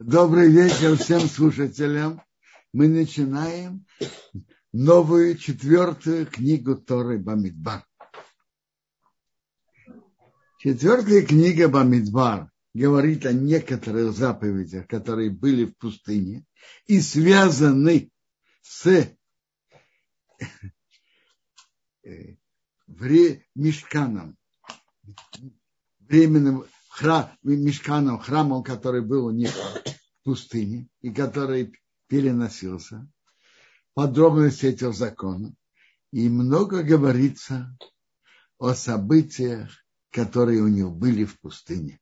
Добрый вечер всем слушателям. Мы начинаем новую четвертую книгу Торы Бамидбар. Четвертая книга Бамидбар говорит о некоторых заповедях, которые были в пустыне и связаны с э, Мешканом, временным храм, мешканом, храмом, который был у них в пустыне и который переносился, подробности этих законов. И много говорится о событиях, которые у них были в пустыне.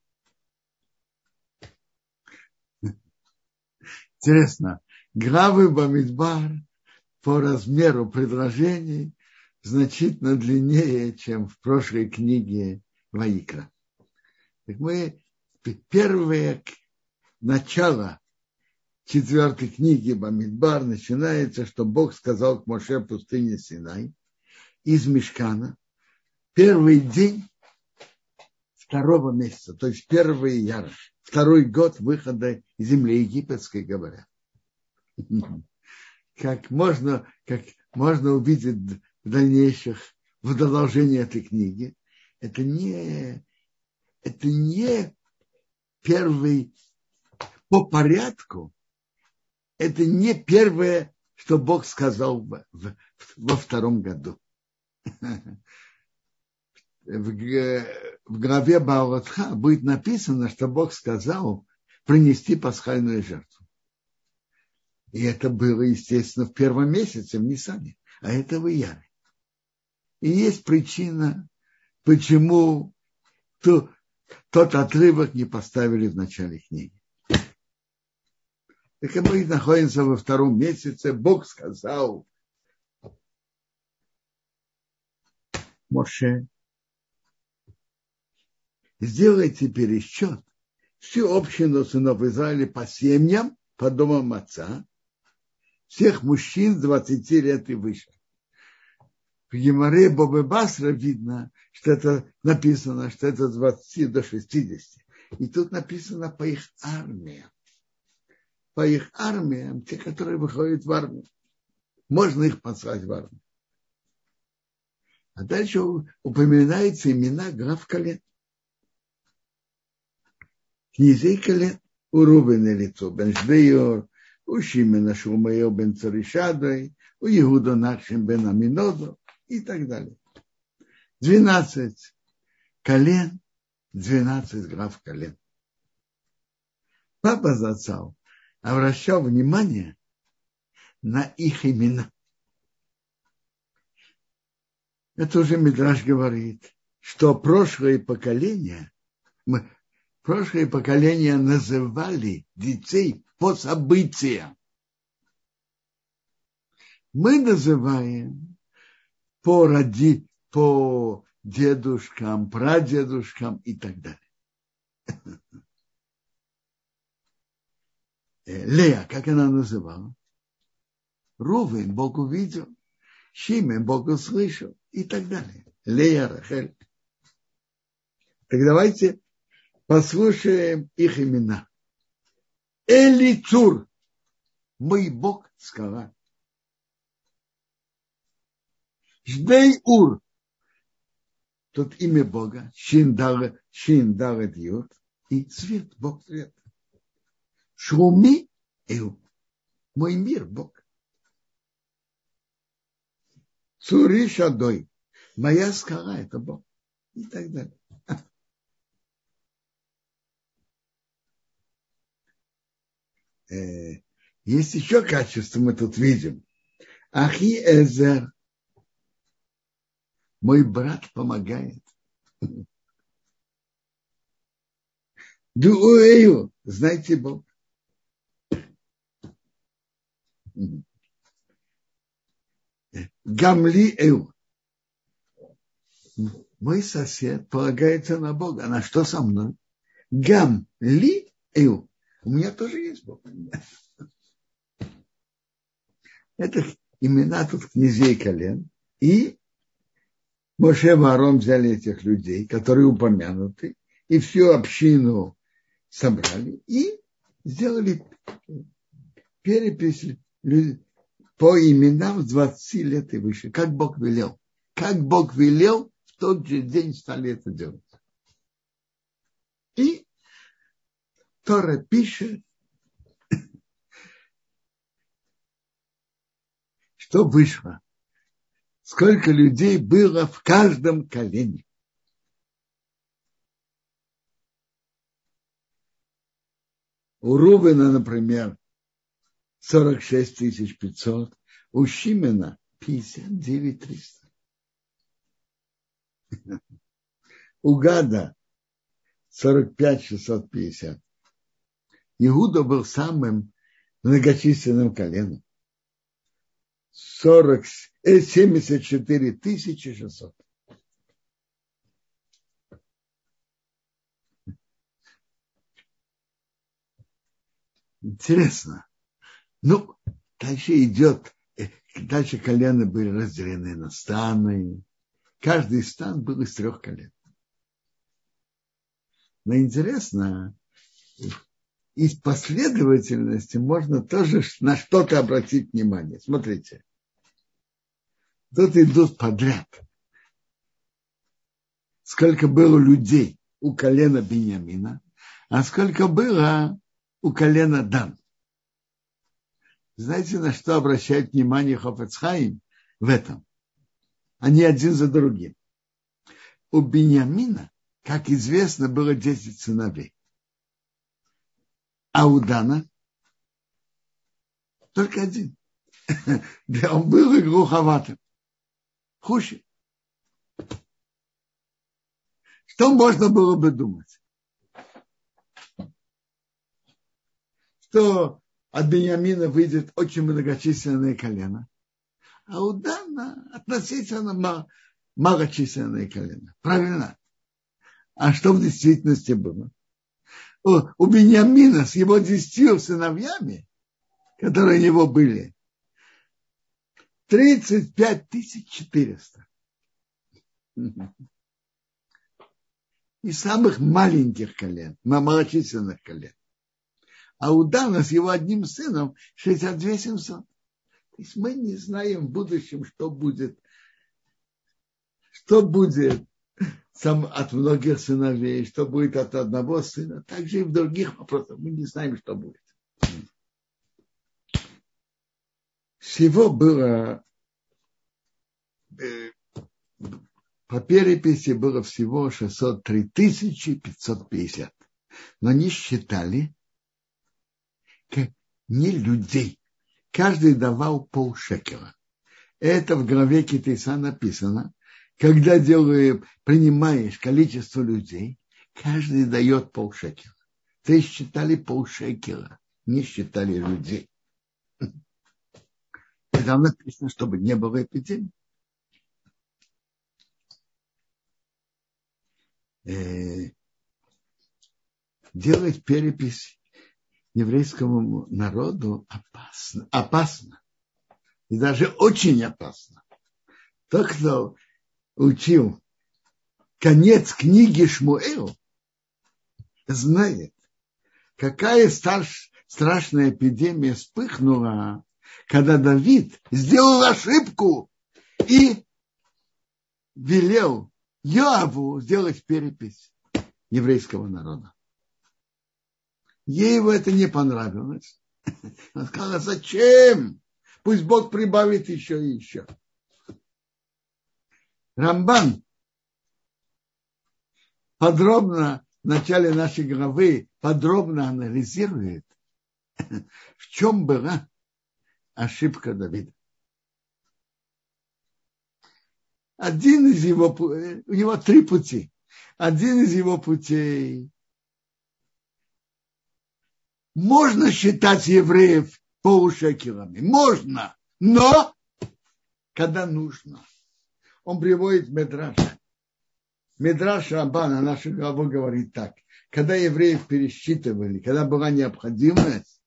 Интересно, главы Бамидбар по размеру предложений значительно длиннее, чем в прошлой книге Ваикра. Так мы первое начало четвертой книги Бамидбар начинается, что Бог сказал к Моше в пустыне Синай из Мешкана первый день второго месяца, то есть первый яр, второй год выхода из земли египетской, говорят. Как можно, как можно увидеть в дальнейших, в продолжении этой книги, это не это не первый по порядку, это не первое, что Бог сказал в, в, во втором году. В, в главе Баалатха будет написано, что Бог сказал принести пасхальную жертву. И это было, естественно, в первом месяце в Нисане, а это в Ияре. И есть причина, почему то, тот отрывок не поставили в начале книги. Так мы находимся во втором месяце. Бог сказал Моше, сделайте пересчет всю общину сынов Израиля по семьям, по домам отца, всех мужчин с 20 лет и выше в Геморе Бобе Басра видно, что это написано, что это с 20 до 60. И тут написано по их армиям. По их армиям, те, которые выходят в армию. Можно их послать в армию. А дальше упоминаются имена граф Калет. Князей Калет. У Рубена лицо бен Жбейор, у Шимена Шумаев бен Царишадой, у Иуда Накшин бен Аминодо, и так далее. 12 колен, 12 граф колен. Папа Зацал обращал внимание на их имена. Это уже Мидраш говорит, что прошлое поколение, мы, прошлое поколение называли детей по событиям. Мы называем по, роди, по дедушкам, прадедушкам и так далее. Э, Лея, как она называла? Рувен Бог увидел, Шимен Бог услышал и так далее. Лея, Рахель. Так давайте послушаем их имена. Элицур, мой Бог скала. Ждей Ур. Тут имя Бога. Шин дара, шин дара диот. И цвет, Бог цвет. Шуми Эл. Мой мир, Бог. Цури Шадой. Моя скала – это Бог. И так далее. Есть еще качество, мы тут видим. Ахи Эзер мой брат помогает. Дуэю, знаете Бог. Гамли Эу. Мой сосед полагается на Бога. На что со мной? Гам Эу. У меня тоже есть Бог. Это имена тут князей колен. И Моше Аарон взяли этих людей, которые упомянуты, и всю общину собрали и сделали перепись по именам с 20 лет и выше, как Бог велел. Как Бог велел, в тот же день стали это делать. И Тора пишет, что вышло. Сколько людей было в каждом колене. У Рубина, например, 46 500, у Шимена 59 300. У Гада 45 650. Иуда был самым многочисленным коленом. 40, 74 тысячи 600. Интересно. Ну, дальше идет, э, дальше колены были разделены на станы. Каждый стан был из трех колен. Но интересно, из последовательности можно тоже на что-то обратить внимание. Смотрите. Тут идут подряд. Сколько было людей у колена Бениамина, а сколько было у колена Дан. Знаете, на что обращает внимание Хофецхайм в этом? Они один за другим. У Бениамина, как известно, было 10 сыновей. А у Дана только один. Да он был и глуховатым. Хуже. Что можно было бы думать? Что от Бениамина выйдет очень многочисленное колено, а у Дана относительно малочисленное колено. Правильно? А что в действительности было? у, у Бениамина с его десятью сыновьями, которые у него были, 35 тысяч 400. И самых маленьких колен, малочисленных колен. А у Дана с его одним сыном 62 700. То есть мы не знаем в будущем, что будет, что будет сам от многих сыновей, что будет от одного сына, также и в других вопросах. Мы не знаем, что будет. Всего было э, по переписи было всего 603 550. Но они считали не людей. Каждый давал полшекера. Это в главе Китайса написано когда делаю, принимаешь количество людей, каждый дает полшекера. Ты считали полшекера, не считали людей. И там написано, чтобы не было эпидемии. Э, делать перепись еврейскому народу опасно, опасно. И даже очень опасно. Тот, кто учил конец книги Шмуэл, знает, какая страшная эпидемия вспыхнула, когда Давид сделал ошибку и велел Йоаву сделать перепись еврейского народа. Ей его это не понравилось. Он сказал, «А зачем? Пусть Бог прибавит еще и еще. Рамбан подробно в начале нашей главы подробно анализирует, в чем была ошибка Давида. Один из его, у него три пути. Один из его путей можно считать евреев полушекелами. Можно, но когда нужно он приводит Медраш. Медраш Рабана, наша глава, говорит так. Когда евреев пересчитывали, когда была необходимость,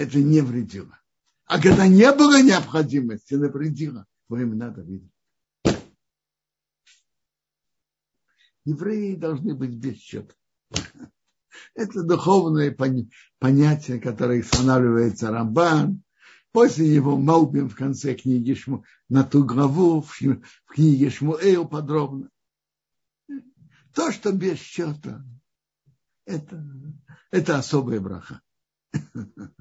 это не вредило. А когда не было необходимости, навредило времена Давида. Евреи должны быть без счета. Это духовное понятие, которое устанавливается Рамбан. После него Малбим в конце книги Шму, на ту главу в, в книге Шмуэл подробно. То, что без счета, это, это особая браха.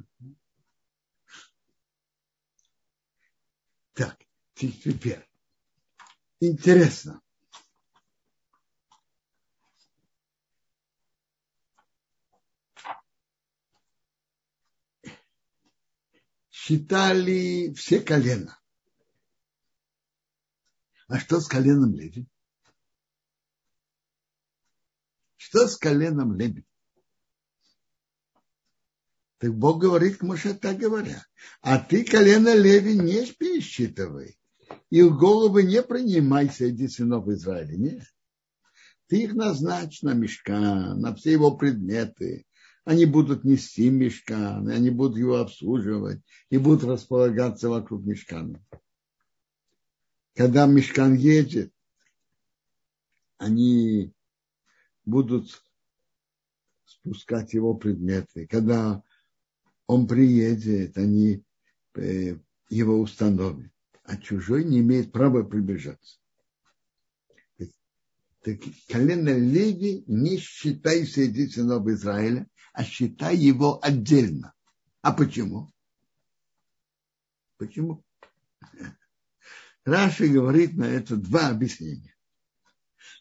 Так, теперь. Интересно. Считали все колена. А что с коленом Леви? Что с коленом Леви? Так Бог говорит к Моше так говоря. А ты колено Леви не пересчитывай. И в головы не принимай среди сынов Израиля. Нет. Ты их назначь на мешкан, на все его предметы. Они будут нести мешкан, они будут его обслуживать и будут располагаться вокруг мешкана. Когда мешкан едет, они будут спускать его предметы. Когда он приедет, они э, его установят, а чужой не имеет права приближаться. Так колено Леви не считай среди сынов Израиля, а считай его отдельно. А почему? Почему? Раши говорит на это два объяснения.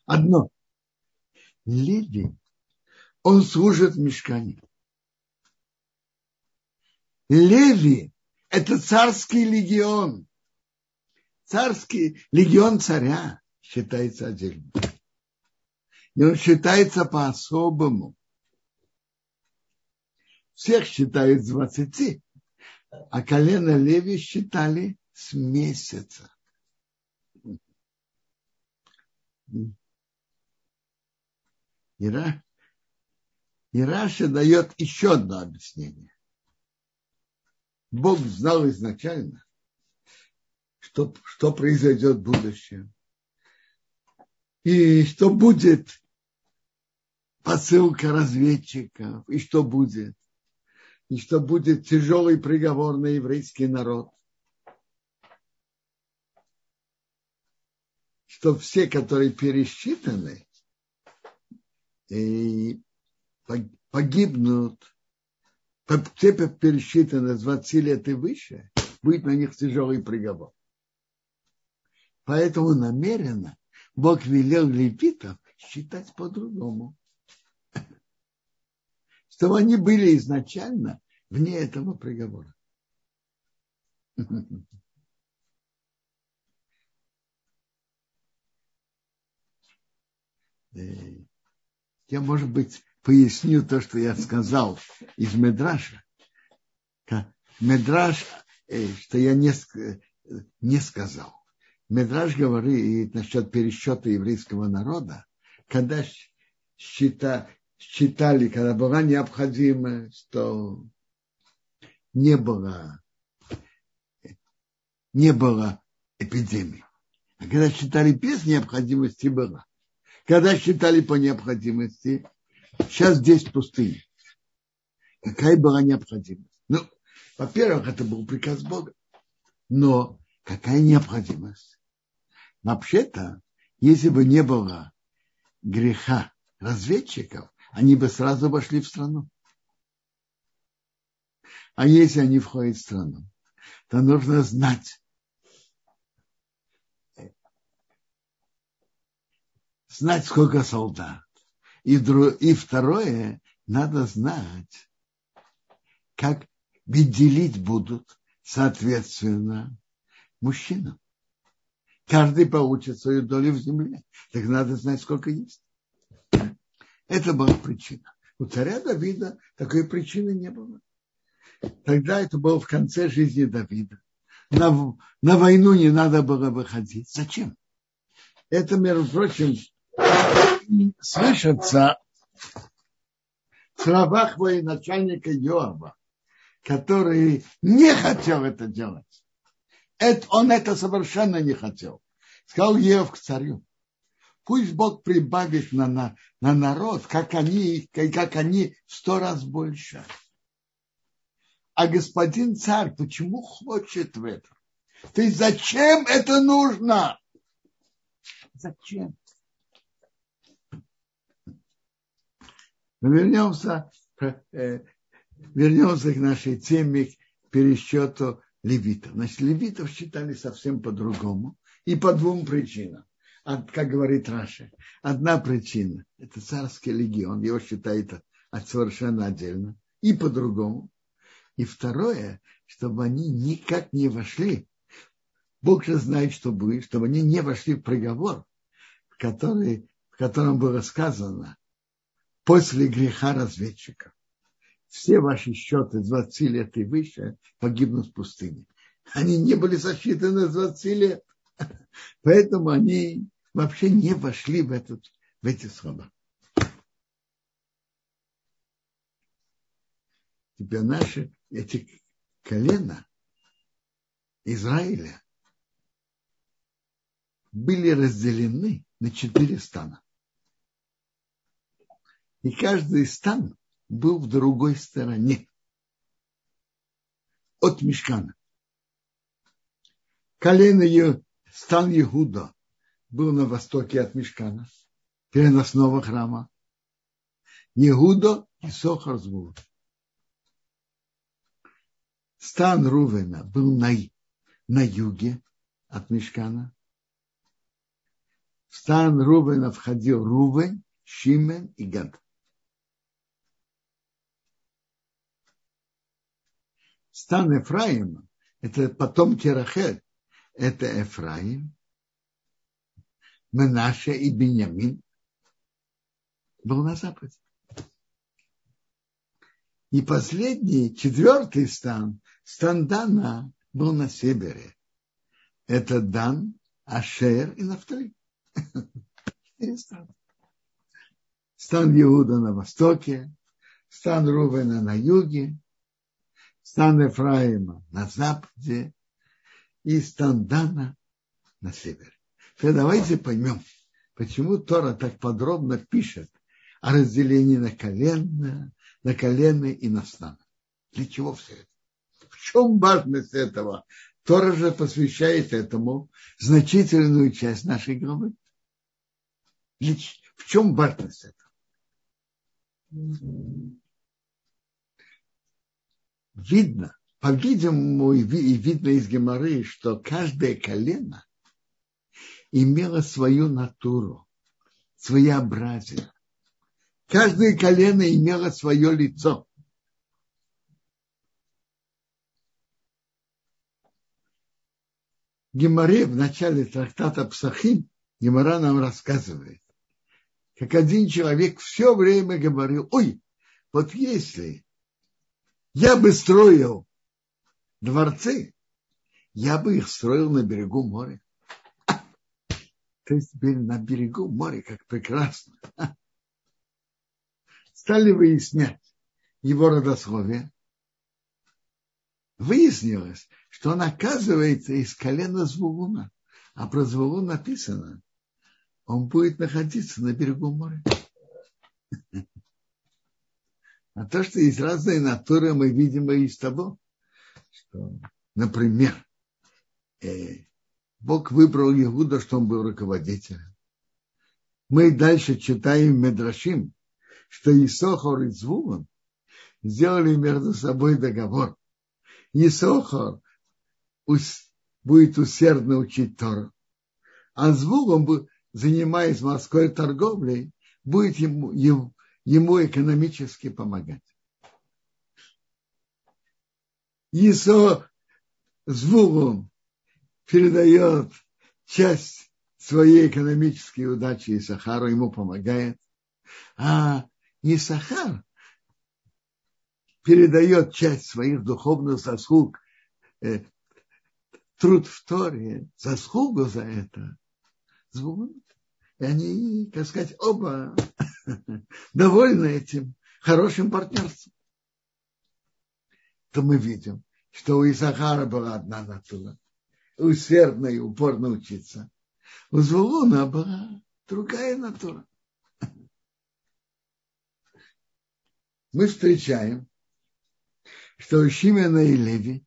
Одно. Леви, он служит мешкане. Леви – это царский легион. Царский легион царя считается отдельно. И он считается по-особому. Всех считают с 20, а колено Леви считали с месяца. И, Раша дает еще одно объяснение. Бог знал изначально, что, что произойдет в будущем. И что будет посылка разведчиков, и что будет. И что будет тяжелый приговор на еврейский народ. Что все, которые пересчитаны, и погибнут все пересчитаны с 20 лет и выше, будет на них тяжелый приговор. Поэтому намеренно Бог велел левитов считать по-другому. Чтобы они были изначально вне этого приговора. Я, может быть, поясню то, что я сказал из Медраша. Медраж, э, что я не, не сказал. Медраж говорит насчет пересчета еврейского народа, когда счета, считали, когда была необходимость, то не было, не было эпидемии. А когда считали без необходимости, была. Когда считали по необходимости, Сейчас здесь пустыня. Какая была необходимость? Ну, во-первых, это был приказ Бога. Но какая необходимость? Вообще-то, если бы не было греха разведчиков, они бы сразу вошли в страну. А если они входят в страну, то нужно знать, знать, сколько солдат, и, и второе, надо знать, как делить будут, соответственно, мужчинам. Каждый получит свою долю в земле. Так надо знать, сколько есть. Это была причина. У царя Давида такой причины не было. Тогда это было в конце жизни Давида. На, на войну не надо было выходить. Зачем? Это, между прочим, слышатся в словах военачальника Йоаба, который не хотел это делать. Это, он это совершенно не хотел. Сказал Еов к царю, пусть Бог прибавит на, на, на народ, как они, как они в сто раз больше. А господин царь почему хочет в этом? То есть зачем это нужно? Зачем? Но вернемся, э, вернемся к нашей теме, к пересчету левитов. Значит, левитов считали совсем по-другому и по двум причинам. Как говорит Раша, одна причина – это царский легион, его считают совершенно отдельно, и по-другому. И второе, чтобы они никак не вошли, Бог же знает, что будет, чтобы они не вошли в приговор, который, в котором было сказано, после греха разведчиков все ваши счеты 20 лет и выше погибнут в пустыне. Они не были засчитаны 20 лет. Поэтому они вообще не вошли в, этот, в эти слова. Теперь наши эти колена Израиля были разделены на четыре стана. И каждый стан был в другой стороне от Мешкана. Колено стан Иуда был на востоке от Мешкана, переносного храма. Иуда и Сохар. Стан Рувена был на, на юге от Мешкана. В стан Рувена входил Рувен, Шимен и Гад. Стан Ефраима, это потомки Рахель, это Ефраим, Менаше и Беньямин, был на западе. И последний, четвертый стан, стан Дана, был на севере. Это Дан, Ашер и Нафтали. Стан Иуда на востоке, стан Рувена на юге, стан Ефраима на западе и стан Дана на севере. Теперь давайте поймем, почему Тора так подробно пишет о разделении на колено, на колено и на стан. Для чего все это? В чем важность этого? Тора же посвящает этому значительную часть нашей главы. В чем важность этого? Видно, по-видимому, и видно из Геморы, что каждое колено имело свою натуру, своеобразие. Каждое колено имело свое лицо. Геморе в начале трактата Псахим Гемора нам рассказывает, как один человек все время говорил, ой, вот если я бы строил дворцы, я бы их строил на берегу моря. То есть теперь на берегу моря, как прекрасно. Стали выяснять его родословие. Выяснилось, что он оказывается из колена Звулуна. А про Звулун написано, он будет находиться на берегу моря. А то, что есть разные натуры, мы видим и из того, что, например, э, Бог выбрал Иуда, что он был руководителем. Мы дальше читаем Медрашим, что Исохор и Звулон сделали между собой договор. Исохор будет усердно учить Тору, а Звулон, занимаясь морской торговлей, будет ему, ему экономически помогать. Исо Звулун передает часть своей экономической удачи Исахару, ему помогает. А Исахар передает часть своих духовных заслуг, э, труд в Торе, заслугу за это. Звулун и они, так сказать, оба довольны этим хорошим партнерством. То мы видим, что у Исахара была одна натура. Усердно и упорно учиться. У Звулуна была другая натура. Мы встречаем, что у Шимена и Леви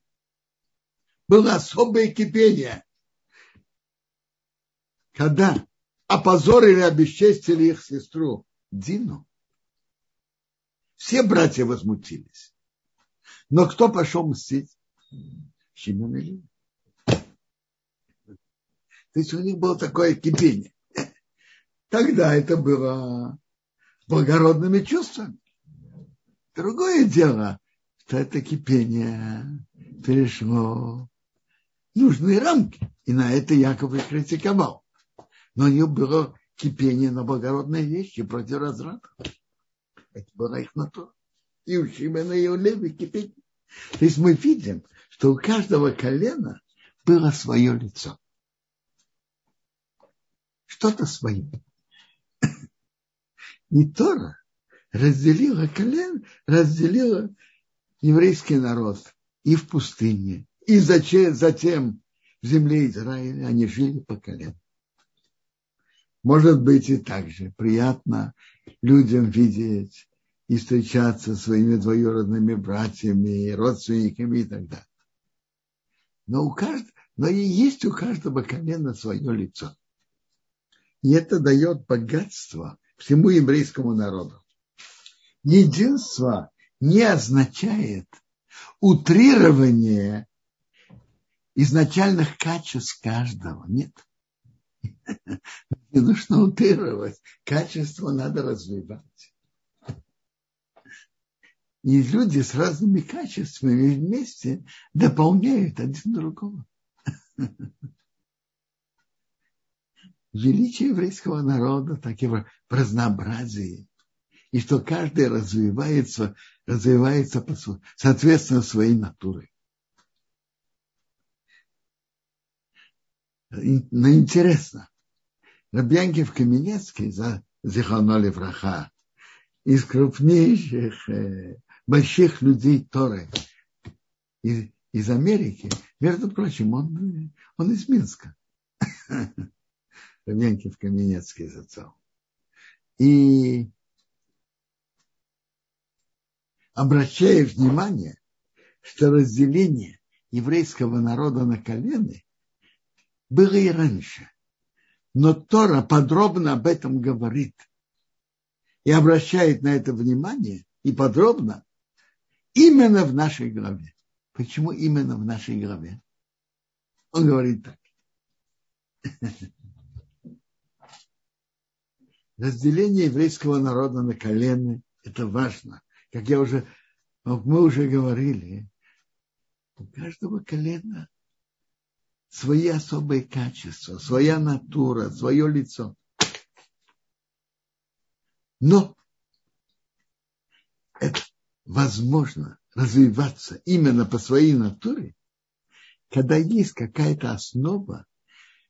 было особое кипение, когда опозорили, обесчестили их сестру Дину. Все братья возмутились. Но кто пошел мстить? Шимон и. То есть у них было такое кипение. Тогда это было благородными чувствами. Другое дело, что это кипение перешло нужные рамки. И на это Яков их критиковал. Но у них было кипение на благородные вещи против разврата. Это была их натура. И у Шимена, и у Леви кипение. То есть мы видим, что у каждого колена было свое лицо что-то свое. И Тора разделила колен, разделила еврейский народ и в пустыне, и затем, затем в земле Израиля они жили по колену. Может быть и так же приятно людям видеть и встречаться со своими двоюродными братьями, родственниками и так далее. Но, у каждого, но и есть у каждого колена свое лицо. И это дает богатство всему еврейскому народу. Единство не означает утрирование изначальных качеств каждого. Нет. Не нужно утрировать. Качество надо развивать. И люди с разными качествами вместе дополняют один другого величие еврейского народа, так и в разнообразии. И что каждый развивается, развивается соответственно своей натуре. Но интересно, Рабьянкив Каменецкий, за Зиханоли Враха, из крупнейших, э, больших людей Торы из, Америки, между прочим, он, он из Минска. Ленкин Каменецкий зацел. И обращая внимание, что разделение еврейского народа на колены было и раньше. Но Тора подробно об этом говорит и обращает на это внимание и подробно именно в нашей главе. Почему именно в нашей главе? Он говорит так разделение еврейского народа на колены – это важно. Как я уже, мы уже говорили, у каждого колена свои особые качества, своя натура, свое лицо. Но это возможно развиваться именно по своей натуре, когда есть какая-то основа,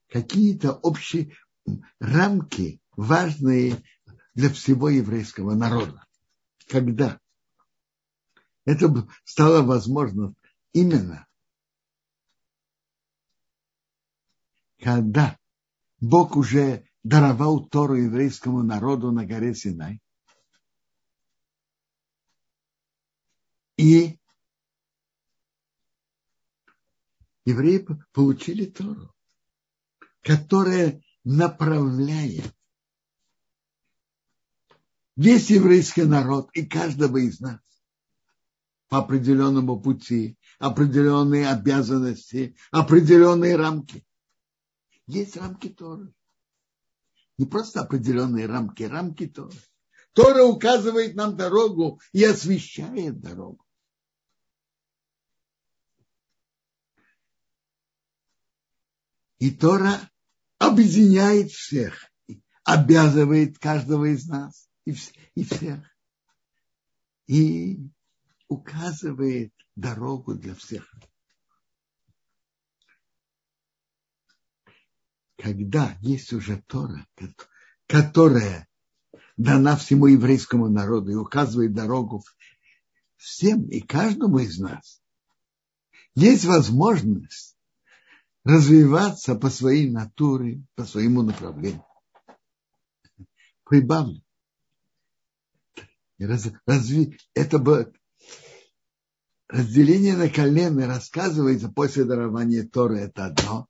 какие-то общие рамки важные для всего еврейского народа. Когда это стало возможно именно когда Бог уже даровал Тору еврейскому народу на горе Синай. И евреи получили Тору, которая направляет весь еврейский народ и каждого из нас по определенному пути, определенные обязанности, определенные рамки. Есть рамки Торы. Не просто определенные рамки, рамки Торы. Тора указывает нам дорогу и освещает дорогу. И Тора объединяет всех, обязывает каждого из нас и, и всех. И указывает дорогу для всех. Когда есть уже Тора, которая дана всему еврейскому народу и указывает дорогу всем и каждому из нас, есть возможность развиваться по своей натуре, по своему направлению. прибавлю. Раз, разве это бы разделение на колено рассказывается после дарования Торы, это одно.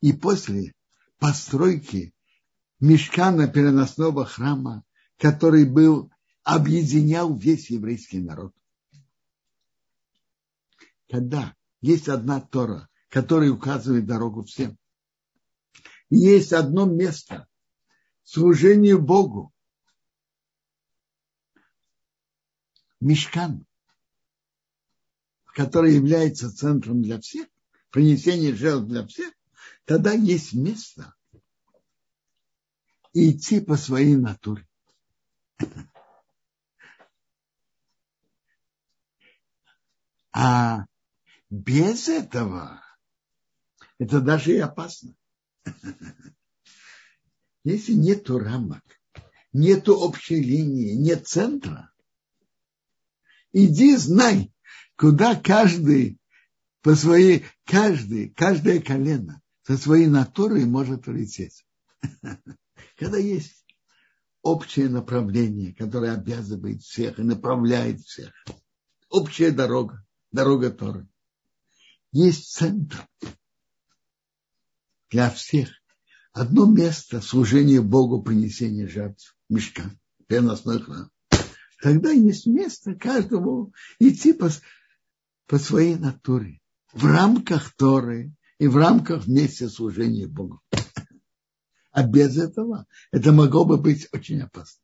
И после постройки мешкана переносного храма, который был, объединял весь еврейский народ. Когда есть одна Тора, которая указывает дорогу всем, есть одно место служению Богу, мешкан, который является центром для всех, принесение жертв для всех, тогда есть место идти по своей натуре. А без этого это даже и опасно. Если нету рамок, нету общей линии, нет центра, иди знай, куда каждый по своей, каждый, каждое колено со своей натурой может улететь. Когда есть общее направление, которое обязывает всех и направляет всех. Общая дорога, дорога Торы. Есть центр для всех. Одно место служения Богу, принесения жертв, мешка, переносной храм. Тогда есть место каждому идти по, по своей натуре, в рамках Торы и в рамках вместе служения Богу. А без этого это могло бы быть очень опасно.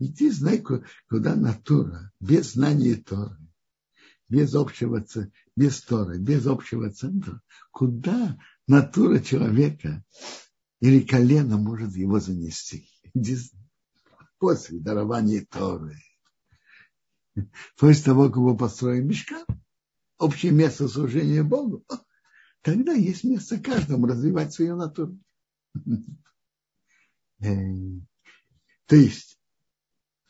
Иди, знай, куда натура, без знания Торы, без общего, без Торы, без общего центра, куда натура человека или колено может его занести. Иди, после дарования Торы, после того, как мы построим мешка, общее место служения Богу, тогда есть место каждому развивать свою натуру. То есть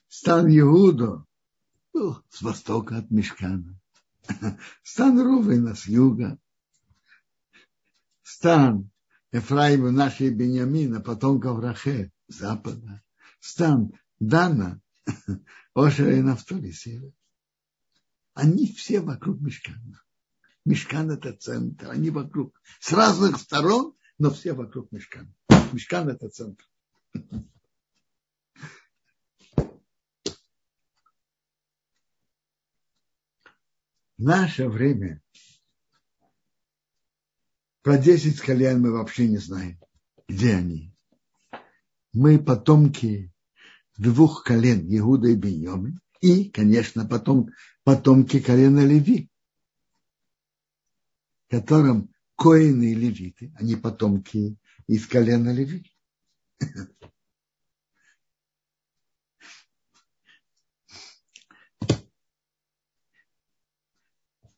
Стан был с востока от Мешкана. Стан Рувена с юга. Стан Ефраима нашей Бениамина, потомков Рахе, запада. Стан Дана, Ошера и Нафтали, север. Они все вокруг Мешкана. Мешкан это центр, они вокруг. С разных сторон, но все вокруг Мешкана. Мешкан это центр. В наше время про 10 колен мы вообще не знаем, где они. Мы потомки двух колен, Иуда и Беньоми, и, конечно, потом, потомки колена Леви, которым коины и левиты, они потомки из колена Леви.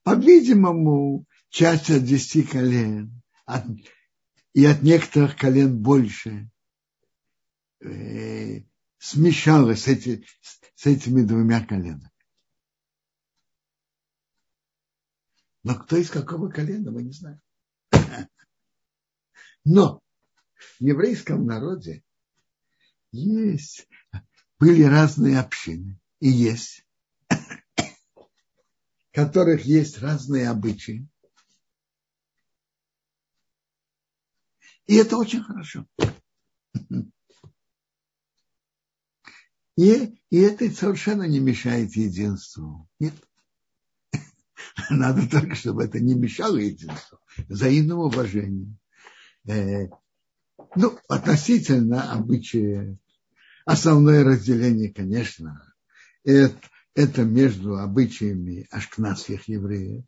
По-видимому, часть от десяти колен, от, и от некоторых колен больше, э, смешалась с, эти, с этими двумя коленами. Но кто из какого колена, мы не знаем. Но в еврейском народе есть, были разные общины, и есть которых есть разные обычаи. И это очень хорошо. И, и это совершенно не мешает единству. Нет. Надо только, чтобы это не мешало единству. Взаимному уважению. Э, ну, относительно обычая, основное разделение, конечно, это, это между обычаями ашкнадских евреев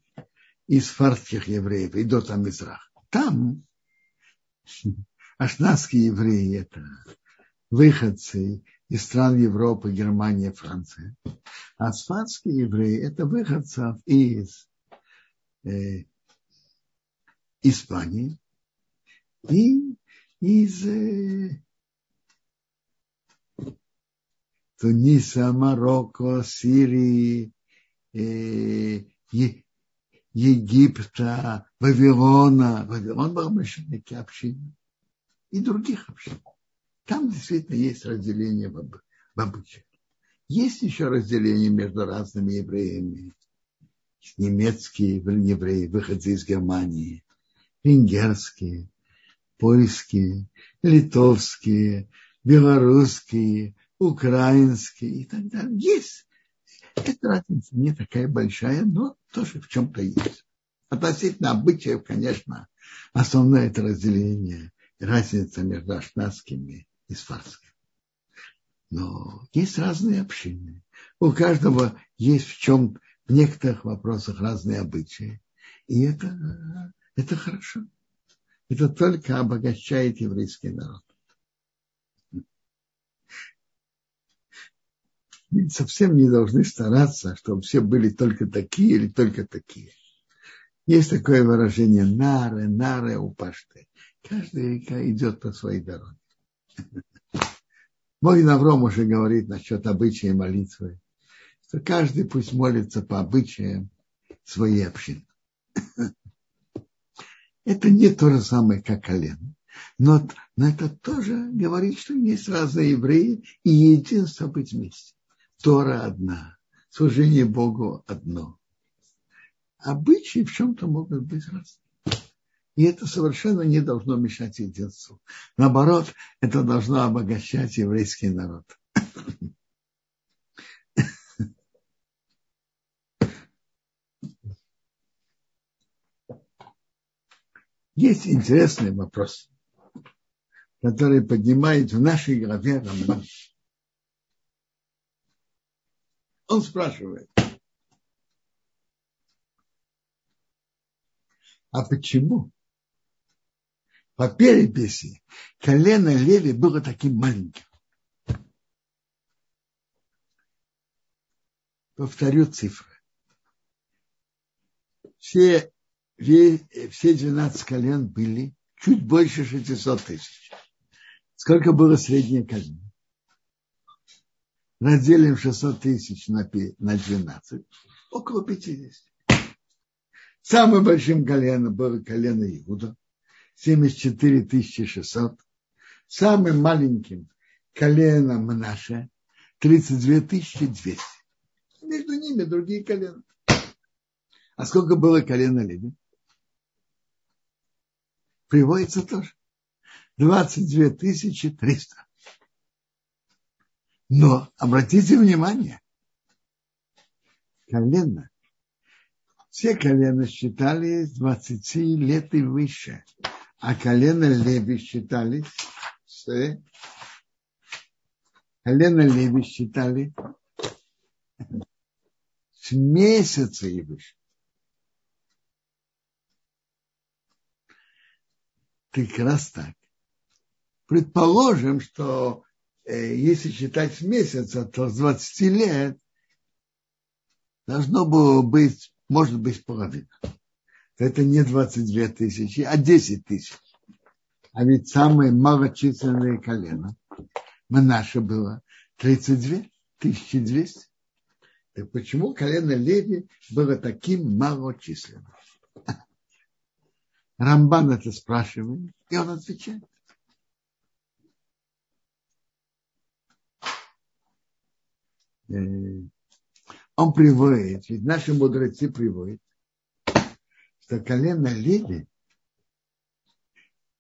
и сфардских евреев, и до там Мизрах. Там ашкнадские евреи – это выходцы из стран Европы, Германия, Франция. А сфардские евреи – это выходцы из э, Испании и из э, Туниса, Марокко, Сирии, э, Египта, Вавилона. Вавилон был мощники общины и других общин. Там действительно есть разделение в, в обычаях. Есть еще разделение между разными евреями. Немецкие евреи, выходцы из Германии, венгерские, польские, литовские, белорусские, украинские и так далее. Есть. Эта разница не такая большая, но тоже в чем-то есть. Относительно обычаев, конечно, основное это разделение, разница между ашнадскими и сфарскими. Но есть разные общины. У каждого есть в чем в некоторых вопросах разные обычаи. И это, это хорошо. Это только обогащает еврейский народ. Мы совсем не должны стараться, чтобы все были только такие или только такие. Есть такое выражение «нары, нары упашты». Каждый река идет по своей дороге. Мой Навром уже говорит насчет обычая молитвы, что каждый пусть молится по обычаям своей общины. Это не то же самое, как колено. Но, но это тоже говорит, что есть разные евреи и единство быть вместе. Тора одна, служение Богу одно. Обычаи в чем-то могут быть разные. И это совершенно не должно мешать единству. Наоборот, это должно обогащать еврейский народ. Есть интересный вопрос, который поднимает в нашей главе Рамбан. Он спрашивает, а почему по переписи колено Леви было таким маленьким. Повторю цифры. Все, все 12 колен были чуть больше 600 тысяч. Сколько было среднее колено? Разделим 600 тысяч на 12, около 50. Самым большим коленом было колено Иуда, 74 600. Самым маленьким коленом Мнаше 32 200. Между ними другие колена. А сколько было колено Леви? Приводится тоже. 22 300. Но обратите внимание, колено, все колена считали с 20 лет и выше а колено Леви считали с колено Леви считали с месяца и выше. Как раз так. Предположим, что э, если считать с месяца, то с 20 лет должно было быть, может быть, половина это не 22 тысячи, а 10 тысяч. А ведь самое малочисленное колено наше было 32 1200. Так почему колено Леви было таким малочисленным? Рамбан это спрашивает, и он отвечает. Э, он приводит, ведь наши мудрецы приводят, что колено Леви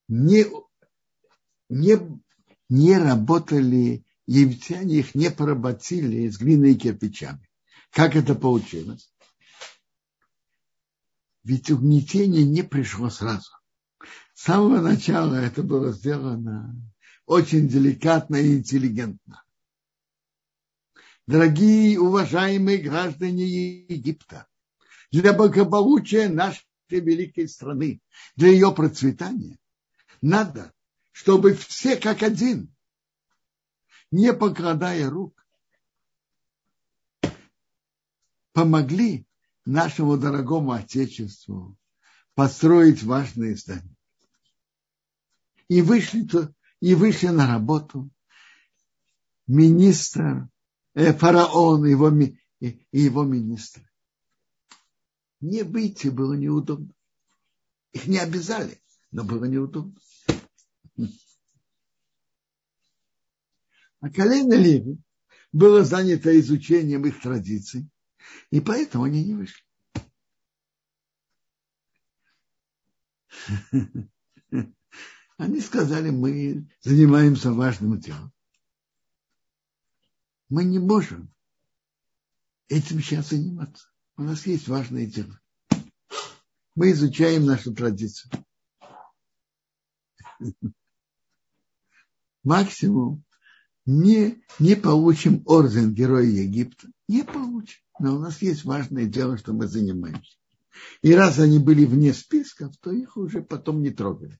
не, не, не работали, египтяне их не поработили с глиной и кирпичами. Как это получилось? Ведь угнетение не пришло сразу. С самого начала это было сделано очень деликатно и интеллигентно. Дорогие, уважаемые граждане Египта, для благополучия нашей великой страны, для ее процветания, надо, чтобы все как один, не покладая рук, помогли нашему дорогому Отечеству построить важные здания. И вышли, и вышли на работу министр, э, фараон его, и его министр. Не выйти было неудобно. Их не обязали, но было неудобно. А колено Леви было занято изучением их традиций, и поэтому они не вышли. Они сказали, мы занимаемся важным делом. Мы не можем этим сейчас заниматься. У нас есть важное дело. Мы изучаем нашу традицию. Максимум не, не получим орден Героя Египта. Не получим. Но у нас есть важное дело, что мы занимаемся. И раз они были вне списков, то их уже потом не трогали.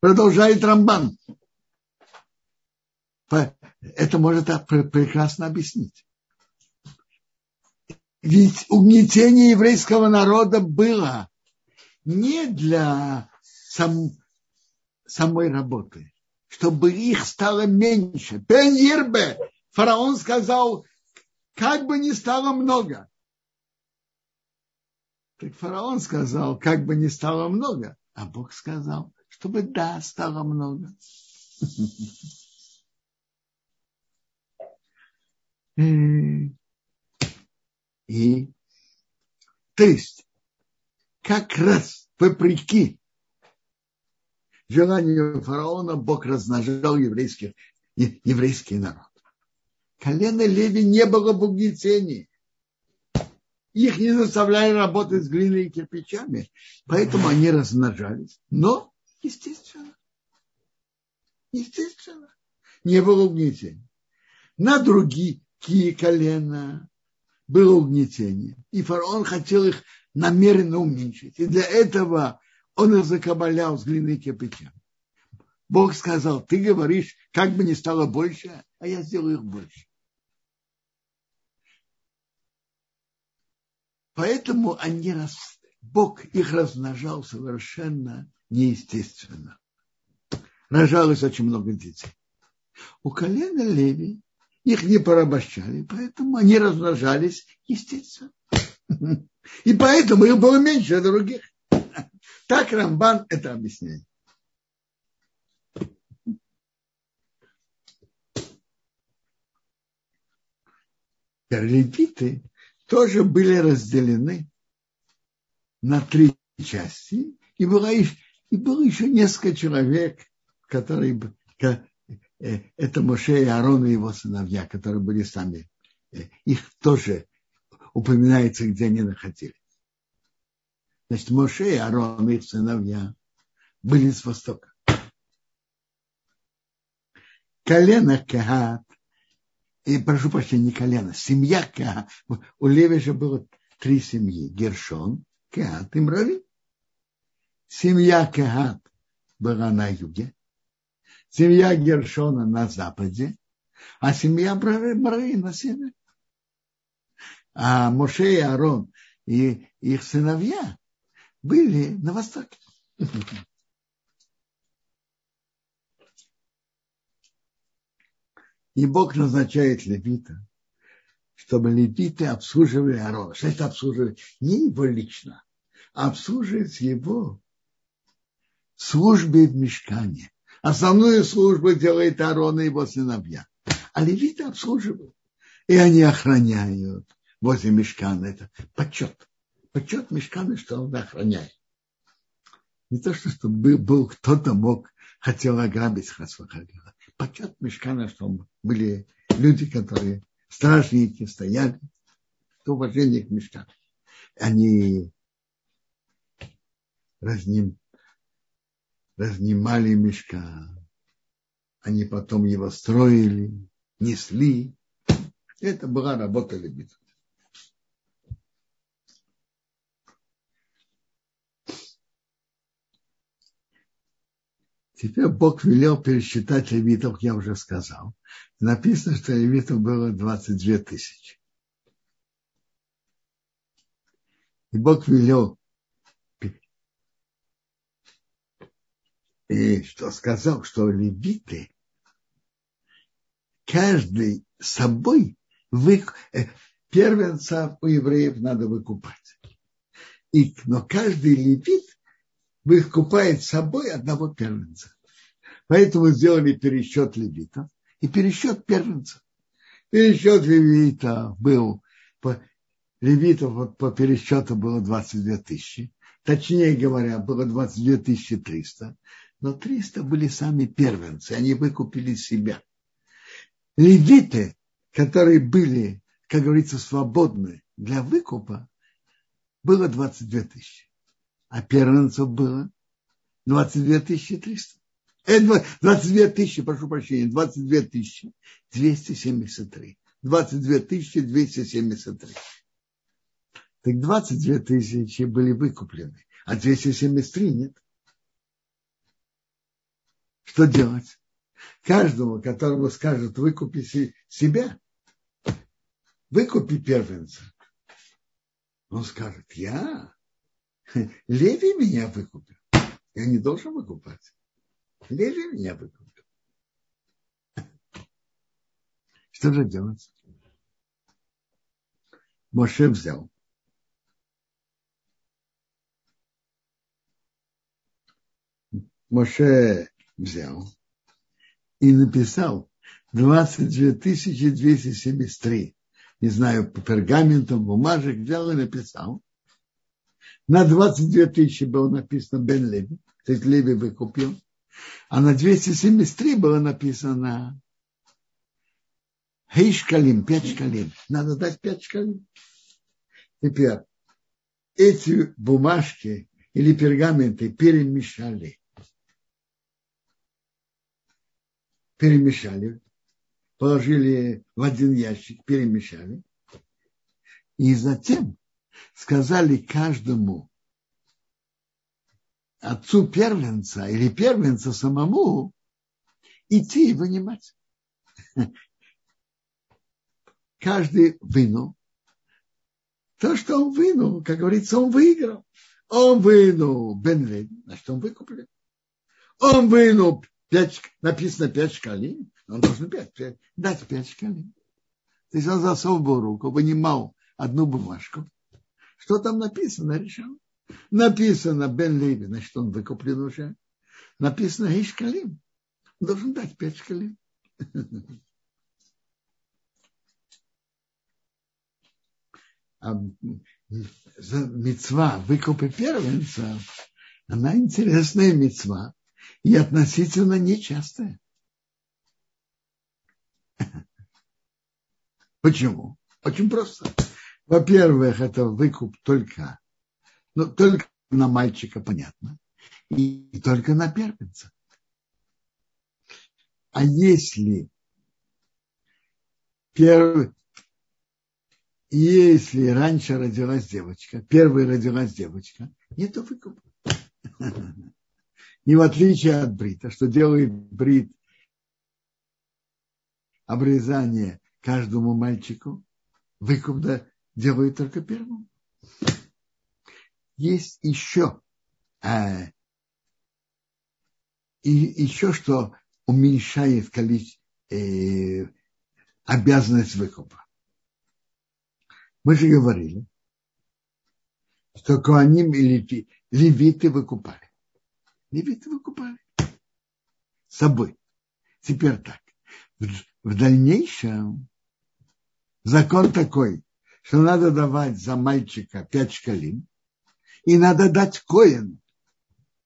Продолжает Рамбан. Это может прекрасно объяснить. Ведь угнетение еврейского народа было не для сам, самой работы, чтобы их стало меньше. Пенирбе, фараон сказал, как бы ни стало много. Так фараон сказал, как бы ни стало много, а Бог сказал, чтобы да, стало много. И, то есть, как раз вопреки желанию фараона Бог размножал еврейский, еврейский народ. Колено Леви не было в угнетении. Их не заставляли работать с глиной и кирпичами, поэтому они размножались. Но, естественно, естественно, не было угнетения. На другие колена было угнетение. И фараон хотел их намеренно уменьшить. И для этого он их закабалял с глиной и кирпичами. Бог сказал, ты говоришь, как бы ни стало больше, а я сделаю их больше. Поэтому они рас... Бог их размножал совершенно неестественно. Рожалось очень много детей. У колена Леви их не порабощали, поэтому они размножались естественно. И поэтому их было меньше других. Так Рамбан это объясняет. Левиты тоже были разделены на три части, и было, и было еще несколько человек, которые это Моше и Аарон и его сыновья, которые были сами. Э, их тоже упоминается, где они находились. Значит, Моше и Аарон и их сыновья были с востока. Колено Кахат, и прошу прощения, не колено, семья Кахат. У Леви же было три семьи. Гершон, Кахат и Мрави. Семья Кахат была на юге, семья Гершона на западе, а семья Брави на севере. А Моше и Арон и их сыновья были на востоке. И Бог назначает левита, чтобы левиты обслуживали Аарона. Что это обслуживать? Не его лично, а обслуживать его службе в мешкане. Основную службу делает Аарон и его сыновья. А левиты обслуживают. И они охраняют возле мешкана. Это почет. Почет мешкана, что он охраняет. Не то, что чтобы был кто-то мог, хотел ограбить Хасвахагила. Почет мешкана, что были люди, которые стражники, стояли. Это уважение к мешкану. Они разним, разнимали мешка. Они потом его строили, несли. Это была работа левитов. Теперь Бог велел пересчитать левитов, я уже сказал. Написано, что левитов было 22 тысячи. И Бог велел и что сказал, что левиты каждый собой вы, э, первенца у евреев надо выкупать. И, но каждый левит выкупает собой одного первенца. Поэтому сделали пересчет левитов и пересчет первенцев. Пересчет левитов был, по, левитов по пересчету было 22 тысячи. Точнее говоря, было 22 300. Но 300 были сами первенцы, они выкупили себя. Левиты, которые были, как говорится, свободны для выкупа, было 22 тысячи. А первенцев было 22 300. 22 тысячи, прошу прощения, 22 тысячи 273. 22 тысячи 273. Так 22 тысячи были выкуплены, а 273 нет. Что делать? Каждому, которому скажут, выкупи себя, выкупи первенца. Он скажет, я? Леви меня выкупил. Я не должен выкупать. Леви меня выкупил. Что же делать? Моше взял. Моше взял и написал 22 273. Не знаю, по пергаментам, бумажек взял и написал. На 22 тысячи было написано Бен Леви, то есть Леви выкупил. А на 273 было написано Хей шкалим, 5 шкалим. Надо дать 5 шкалим. Теперь эти бумажки или пергаменты перемешали перемешали, положили в один ящик, перемешали. И затем сказали каждому отцу первенца или первенца самому идти и вынимать. Каждый вынул. То, что он вынул, как говорится, он выиграл. Он вынул Бен значит, он выкуплен. Он вынул 5, написано 5 шкалин, он должен 5, 5, дать 5 шкалин. То есть он засовывал руку, вынимал одну бумажку. Что там написано, решал. Написано Бен Леви, значит, он выкуплен уже. Написано Ишкалим. Должен дать 5 шкалин. А мецва выкупы первенца, она интересная мецва и относительно нечастая. Почему? Очень просто. Во-первых, это выкуп только, ну, только на мальчика, понятно, и только на первенца. А если первый, если раньше родилась девочка, первой родилась девочка, нету выкупа. И в отличие от брита, что делает брит обрезание каждому мальчику, выкуп да, делает только первому. Есть еще э, и еще что уменьшает количество э, обязанность выкупа. Мы же говорили, что коаним и левиты выкупали. Левиты выкупали с собой. Теперь так. В дальнейшем закон такой, что надо давать за мальчика пять шкалин, и надо дать коин.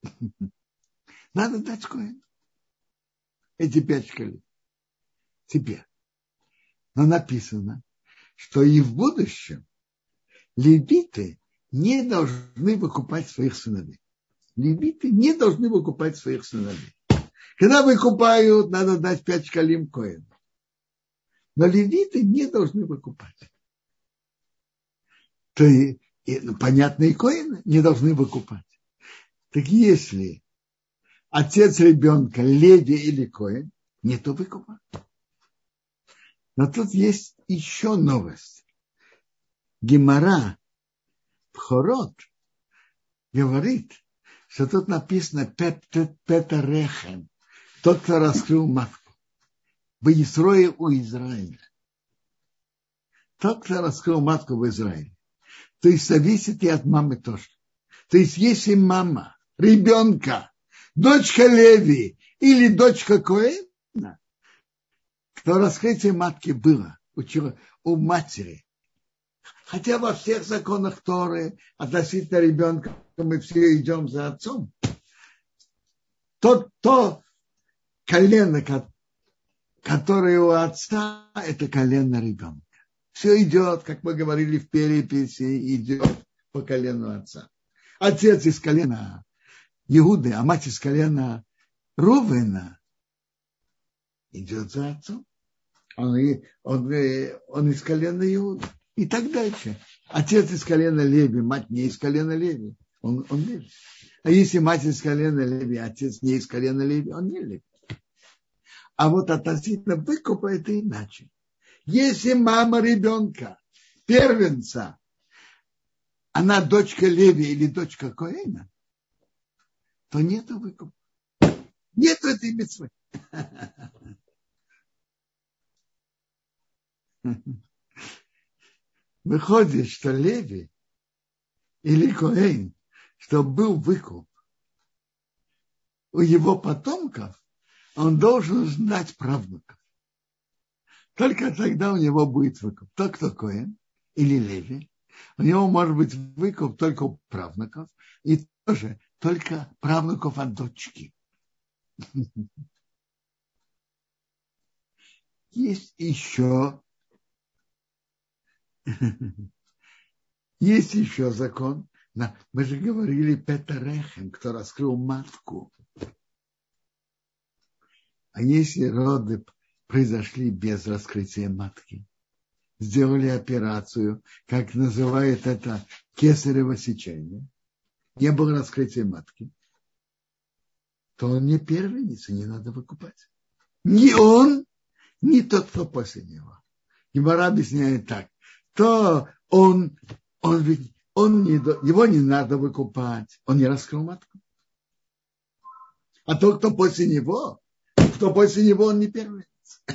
Надо дать коин. Эти пять шкалин. Теперь. Но написано, что и в будущем левиты не должны выкупать своих сыновей левиты не должны выкупать своих сыновей. Когда выкупают, надо дать пять шкалим коин. Но левиты не должны выкупать. То и, и ну, понятные коины не должны выкупать. Так если отец ребенка леди или коин, не то выкупа. Но тут есть еще новость. Гемора Пхорот говорит, что тут написано Петер Рехем, тот, кто раскрыл матку. В Израиле у Израиля. Тот, кто раскрыл матку в Израиле. то есть зависит и от мамы тоже. То есть если мама ребенка, дочка Леви или дочка Коэна, то раскрытие матки было у, у матери. Хотя во всех законах Торы относительно ребенка мы все идем за отцом. То, то колено, которое у отца, это колено ребенка. Все идет, как мы говорили в переписи, идет по колену отца. Отец из колена Иуды, а мать из колена Рувена идет за отцом. Он, он, он из колена Иуды. И так дальше. Отец из колена Леви, мать не из колена Леви. Он, он Леви. А если мать из колена Леви, отец не из колена Леви, он не Леви. А вот относительно выкупа это иначе. Если мама ребенка, первенца, она дочка Леви или дочка Коэна, то нет выкупа. Нет этой митцвы. Выходит, что Леви или Коэн, что был выкуп у его потомков, он должен знать правнуков. Только тогда у него будет выкуп. Тот, кто Коэн или Леви, у него может быть выкуп только у правнуков и тоже только правнуков от дочки. Есть еще есть еще закон. Мы же говорили Петерехем, кто раскрыл матку. А если роды произошли без раскрытия матки, сделали операцию, как называют это кесарево сечение, не было раскрытия матки, то он не первенец, и не надо выкупать. Ни он, ни тот, кто после него. Гимара объясняет так, то он, он ведь, он не, его не надо выкупать, он не раскрыл матку. А тот, кто после него, кто после него, он не первенец.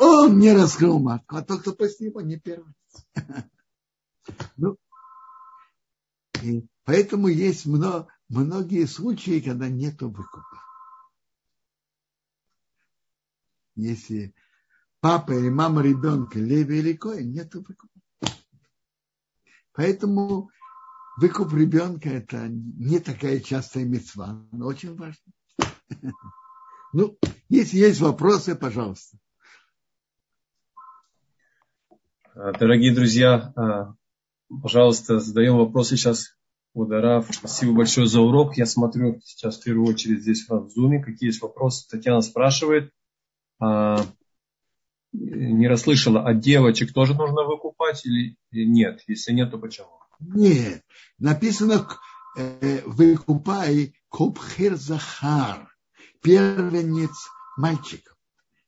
Он не раскрыл матку, а тот, кто после него, не первенец. Ну, и поэтому есть много, многие случаи, когда нет выкупа. Если папа или мама ребенка, леви или коин, нет выкупа. Поэтому выкуп ребенка это не такая частая мецва, но очень важно. Ну, если есть вопросы, пожалуйста. Дорогие друзья, а, пожалуйста, задаем вопросы сейчас Ударав. Спасибо большое за урок. Я смотрю сейчас в первую очередь здесь в Зуме, какие есть вопросы. Татьяна спрашивает, а, не расслышала, а девочек тоже нужно выкупать или нет? Если нет, то почему? Нет, написано э, выкупай купхир захар, первенец мальчиков.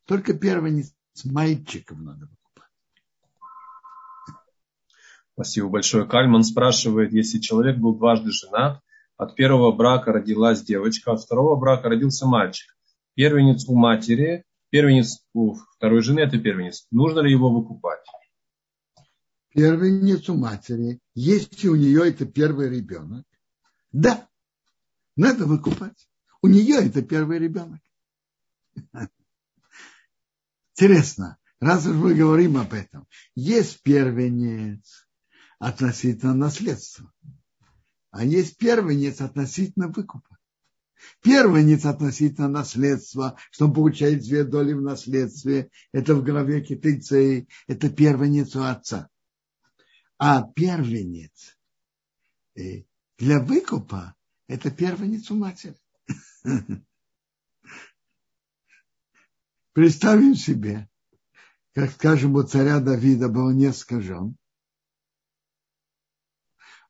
Только первенец мальчиков надо выкупать. Спасибо большое. Кальман спрашивает, если человек был дважды женат, от первого брака родилась девочка, от второго брака родился мальчик. Первенец у матери первенец у второй жены это первенец. Нужно ли его выкупать? Первенец у матери, если у нее это первый ребенок, да, надо выкупать. У нее это первый ребенок. Интересно, раз уж мы говорим об этом, есть первенец относительно наследства, а есть первенец относительно выкупа. Первенец относительно наследства, что он получает две доли в наследстве, это в голове китайцей, это первенец у отца. А первенец э, для выкупа это первенец у матери. Представим себе, как, скажем, у царя Давида было несколько жен.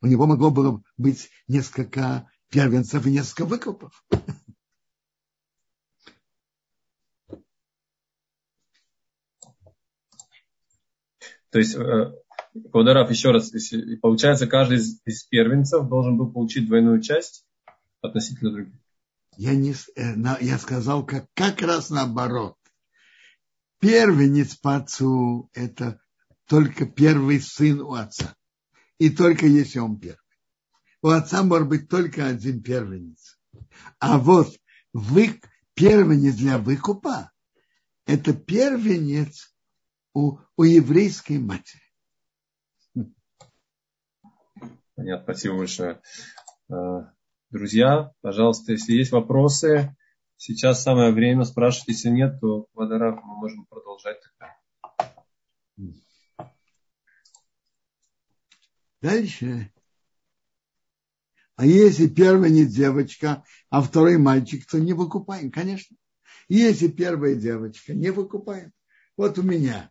У него могло было быть несколько первенцев и несколько выкупов. То есть, э, еще раз, получается, каждый из, из первенцев должен был получить двойную часть относительно других. Я, не, э, я сказал как, как раз наоборот. Первенец по отцу – это только первый сын у отца. и только если он первый. У отца может быть только один первенец. А вот вы, первенец для выкупа – это первенец у, у еврейской матери. Понятно, спасибо большое. Э, друзья, пожалуйста, если есть вопросы, сейчас самое время спрашивать. Если нет, то Вадарав мы можем продолжать тогда. Дальше. А если первая не девочка, а второй мальчик, то не выкупаем, конечно. Если первая девочка, не выкупаем. Вот у меня.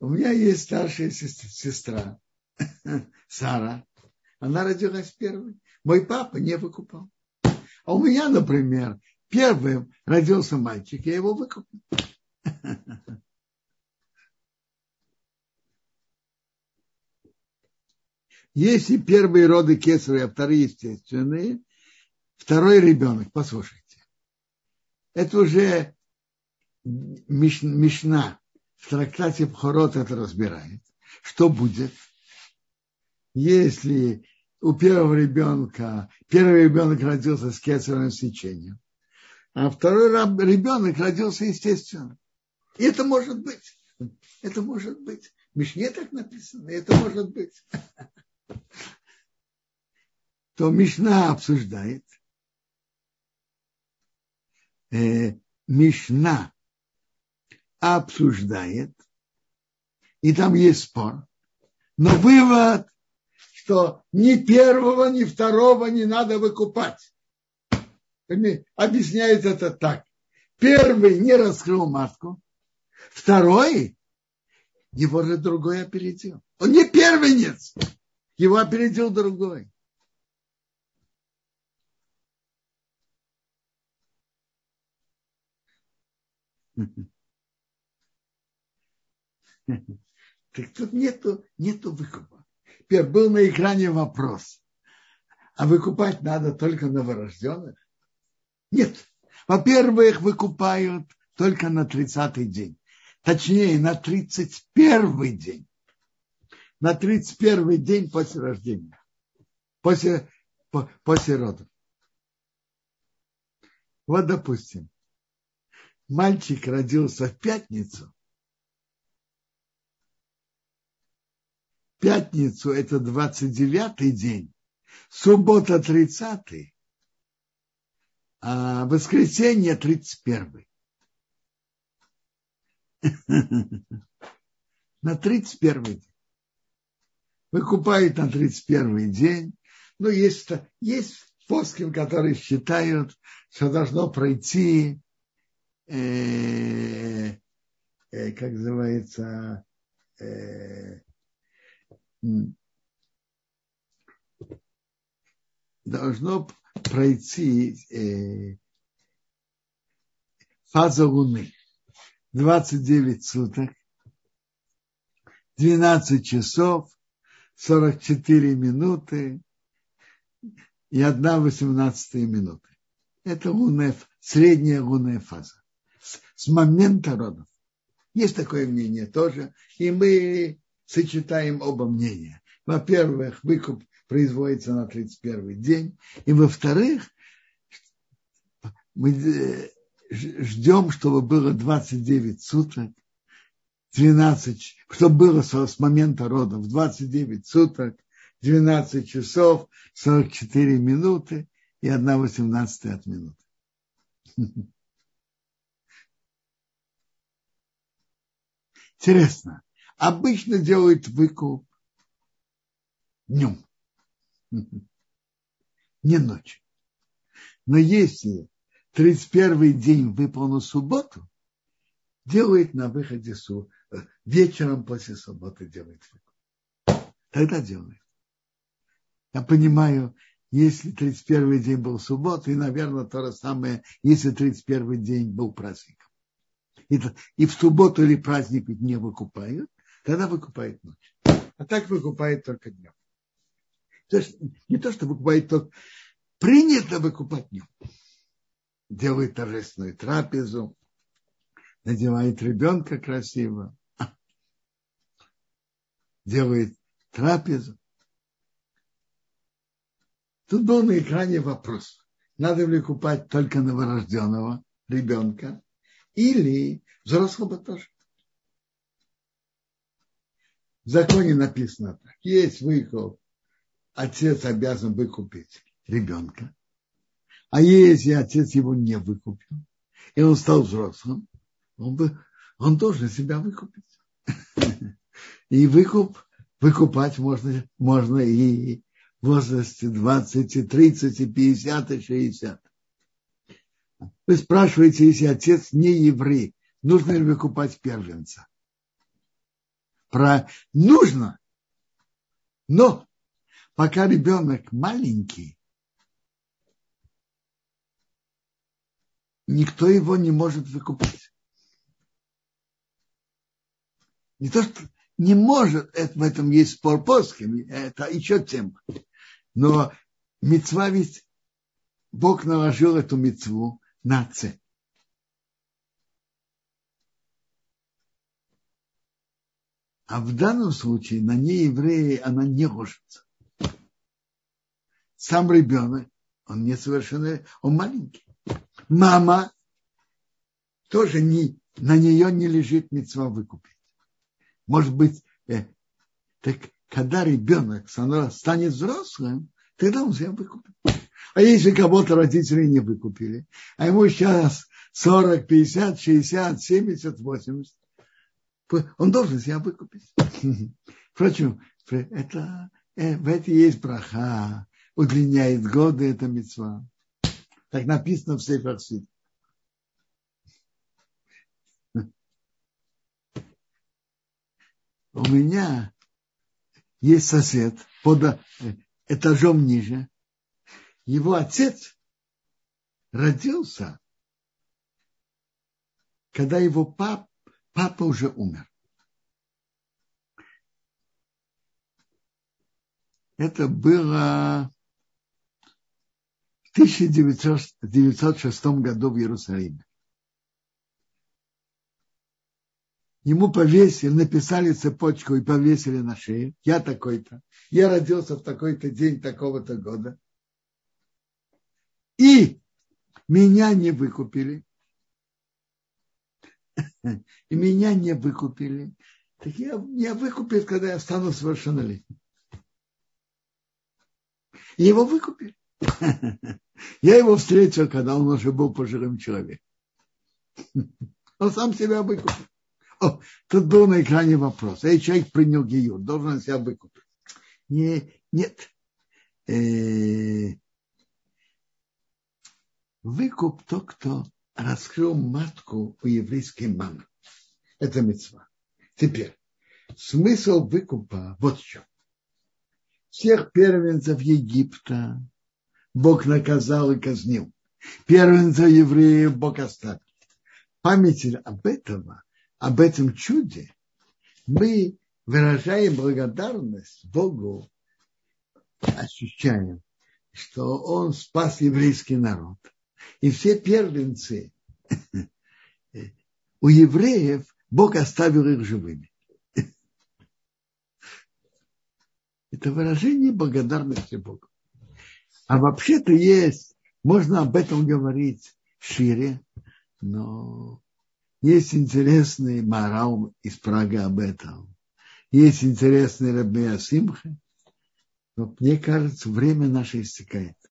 У меня есть старшая сестра, Сара. Она родилась первой. Мой папа не выкупал. А у меня, например, первым родился мальчик, я его выкупил. Если первые роды кесаря, а вторые естественные, второй ребенок, послушайте, это уже Мишна в трактате Пхорот это разбирает. Что будет, если у первого ребенка, первый ребенок родился с кесаревым сечением, а второй ребенок родился естественно. И это может быть. Это может быть. Мишне так написано, это может быть. То Мишна обсуждает. Э, Мишна обсуждает, и там есть спор. Но вывод, что ни первого, ни второго не надо выкупать. Объясняет это так. Первый не раскрыл матку, второй его же другой опередил. Он не первенец, его опередил другой. Так тут нету, нету выкупа. Теперь был на экране вопрос. А выкупать надо только новорожденных? Нет. Во-первых, выкупают только на 30-й день. Точнее, на 31-й день. На 31-й день после рождения. После, по, после родов. Вот, допустим, мальчик родился в пятницу, пятницу это 29-й день, суббота 30-й, а воскресенье 31-й. На 31 день. Выкупают на 31 день. Но есть, есть плоским, которые считают, что должно пройти э, э, как называется, э, должно пройти э, фаза Луны. 29 суток, 12 часов, 44 минуты и 1 18 минуты. Это лунная, средняя лунная фаза с момента родов. Есть такое мнение тоже, и мы сочетаем оба мнения. Во-первых, выкуп производится на 31 день, и во-вторых, мы э, ждем, чтобы было 29 суток, 12, чтобы было с момента родов 29 суток, 12 часов, 44 минуты и 1 18 от минуты. Интересно. Обычно делают выкуп днем, не ночью. Но если 31 день выпал на субботу, делает на выходе су, вечером после субботы делает. Тогда делает. Я понимаю, если 31 день был суббота, и, наверное, то же самое, если 31 день был праздником и, и в субботу или праздник не выкупают, тогда выкупает ночь. А так выкупает только днем. То есть не то, что выкупает только... Принято выкупать днем. Делает торжественную трапезу, надевает ребенка красиво, делает трапезу, Тут был на экране вопрос, надо ли купать только новорожденного ребенка или взрослого тоже. В законе написано так. Есть выкуп, отец обязан выкупить ребенка. А если отец его не выкупил, и он стал взрослым, он, бы, он должен себя выкупить. И выкуп, выкупать можно, можно и в возрасте 20, и 30, и 50, и 60. Вы спрашиваете, если отец не еврей, нужно ли выкупать первенца? Про нужно, но пока ребенок маленький, никто его не может выкупать. Не то, что не может, это, в этом есть спор плоский, это еще тема. Но мецва ведь Бог наложил эту мецву на отце. А в данном случае на неевреи она не ложится. Сам ребенок, он несовершенный, он маленький. Мама тоже не, на нее не лежит мецва выкупить. Может быть, э, так когда ребенок станет взрослым, тогда он себя выкупит. А если кого-то родители не выкупили, а ему сейчас 40, 50, 60, 70, 80, он должен себя выкупить. Впрочем, это, э, в этом есть браха, удлиняет годы, это мецва. Так написано в Сейфарсид. У меня есть сосед под э, этажом ниже. Его отец родился, когда его пап, папа уже умер. Это было в 1906 году в Иерусалиме. Ему повесили, написали цепочку и повесили на шею. Я такой-то. Я родился в такой-то день такого-то года. И меня не выкупили. И меня не выкупили. Так я, меня выкупят, когда я стану совершеннолетним. Его выкупили. Я его встретил, когда он уже был пожилым человеком. Он сам себя выкупил. Тут был на экране вопрос. Эй, человек принял гию, должен себя выкупить. Не, нет. Э, выкуп тот, кто раскрыл матку у еврейской мамы. Это мецва. Теперь, смысл выкупа вот в чем. Всех первенцев Египта Бог наказал и казнил. Первенца евреев Бог оставил. Память об этом об этом чуде, мы выражаем благодарность Богу, ощущаем, что Он спас еврейский народ. И все первенцы у евреев Бог оставил их живыми. Это выражение благодарности Богу. А вообще-то есть, можно об этом говорить шире, но есть интересный морал из Праги об этом. Есть интересный Рабмея Симха. Но мне кажется, время наше истекает.